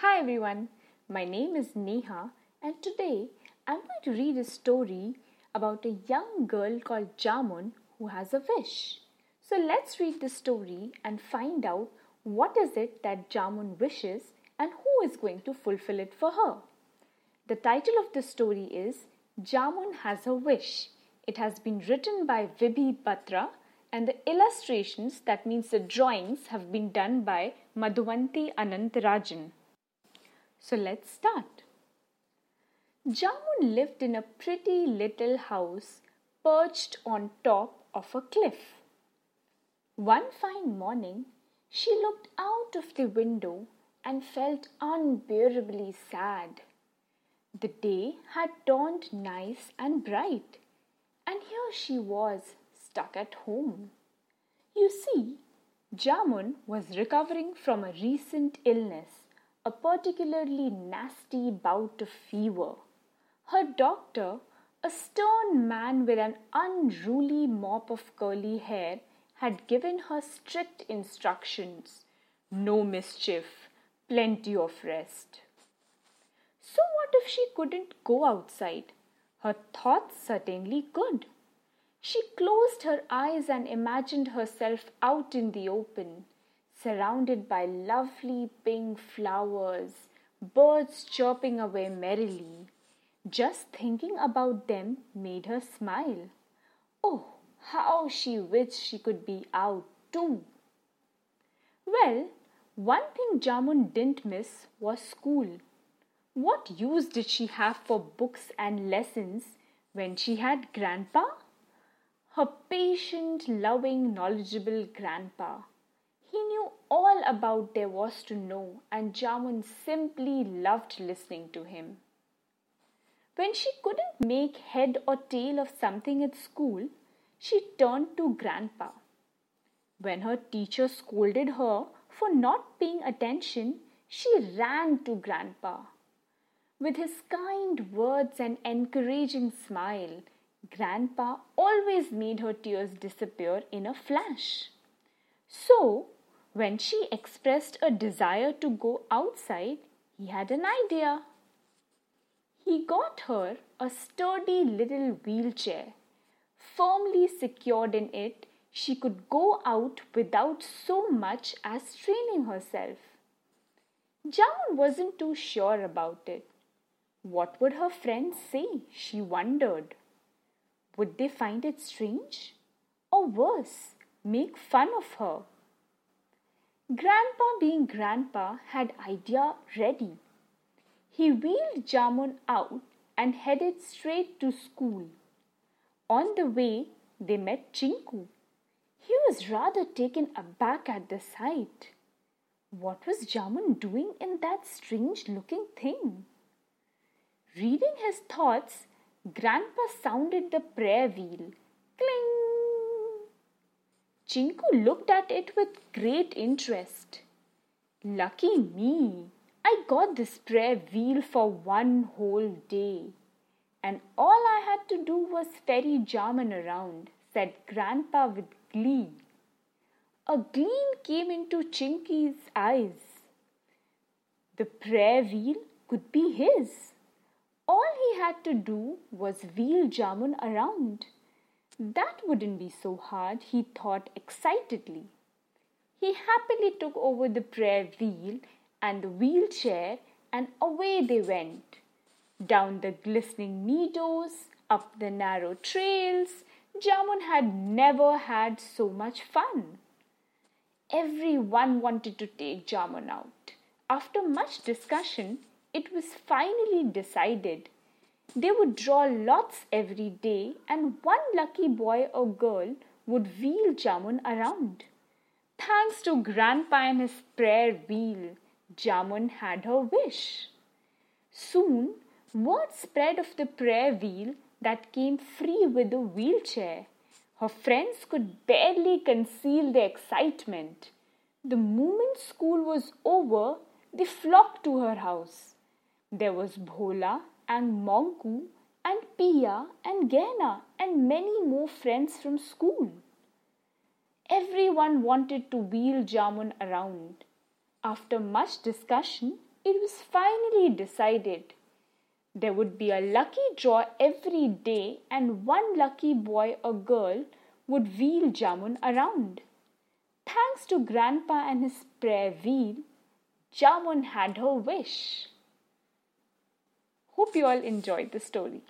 Hi everyone, my name is Neha, and today I'm going to read a story about a young girl called Jamun who has a wish. So let's read the story and find out what is it that Jamun wishes and who is going to fulfill it for her. The title of the story is Jamun Has a Wish. It has been written by Vibhi Batra and the illustrations, that means the drawings, have been done by Madhuvanti Anantarajan. So let's start. Jamun lived in a pretty little house perched on top of a cliff. One fine morning, she looked out of the window and felt unbearably sad. The day had dawned nice and bright, and here she was stuck at home. You see, Jamun was recovering from a recent illness, a particularly nasty bout of fever. Her doctor, a stern man with an unruly mop of curly hair, had given her strict instructions no mischief, plenty of rest. So, what if she couldn't go outside? Her thoughts certainly could. She closed her eyes and imagined herself out in the open, surrounded by lovely pink flowers, birds chirping away merrily. Just thinking about them made her smile. Oh, how she wished she could be out too. Well, one thing Jamun didn't miss was school. What use did she have for books and lessons when she had Grandpa? her patient, loving, knowledgeable grandpa. He knew all about there was to know, and Jamun simply loved listening to him. When she couldn't make head or tail of something at school, she turned to Grandpa. When her teacher scolded her for not paying attention, she ran to Grandpa. With his kind words and encouraging smile, Grandpa always made her tears disappear in a flash. So, when she expressed a desire to go outside, he had an idea. He got her a sturdy little wheelchair. Firmly secured in it, she could go out without so much as straining herself. Jamun wasn't too sure about it. What would her friends say? She wondered. Would they find it strange? Or worse, make fun of her? Grandpa, being grandpa, had idea ready. He wheeled Jamun out and headed straight to school. On the way, they met Chinku. He was rather taken aback at the sight. What was Jamun doing in that strange looking thing? Reading his thoughts, Grandpa sounded the prayer wheel. Cling! Chinku looked at it with great interest. Lucky me! I got this prayer wheel for one whole day. And all I had to do was ferry Jamun around, said Grandpa with glee. A gleam came into Chinku's eyes. The prayer wheel could be his. All he had to do was wheel Jamun around. That wouldn't be so hard, he thought excitedly. He happily took over the prayer wheel and the wheelchair, and away they went. Down the glistening meadows, up the narrow trails, Jamun had never had so much fun. Everyone wanted to take Jamun out. After much discussion, it was finally decided. They would draw lots every day, and one lucky boy or girl would wheel Jamun around. Thanks to Grandpa and his prayer wheel, Jamun had her wish. Soon, word spread of the prayer wheel that came free with the wheelchair. Her friends could barely conceal their excitement. The moment school was over, they flocked to her house. There was Bhola and Monku and Pia and Gena and many more friends from school. Everyone wanted to wheel Jamun around. After much discussion, it was finally decided. There would be a lucky draw every day, and one lucky boy or girl would wheel Jamun around. Thanks to Grandpa and his prayer wheel, Jamun had her wish. Hope you all enjoyed the story.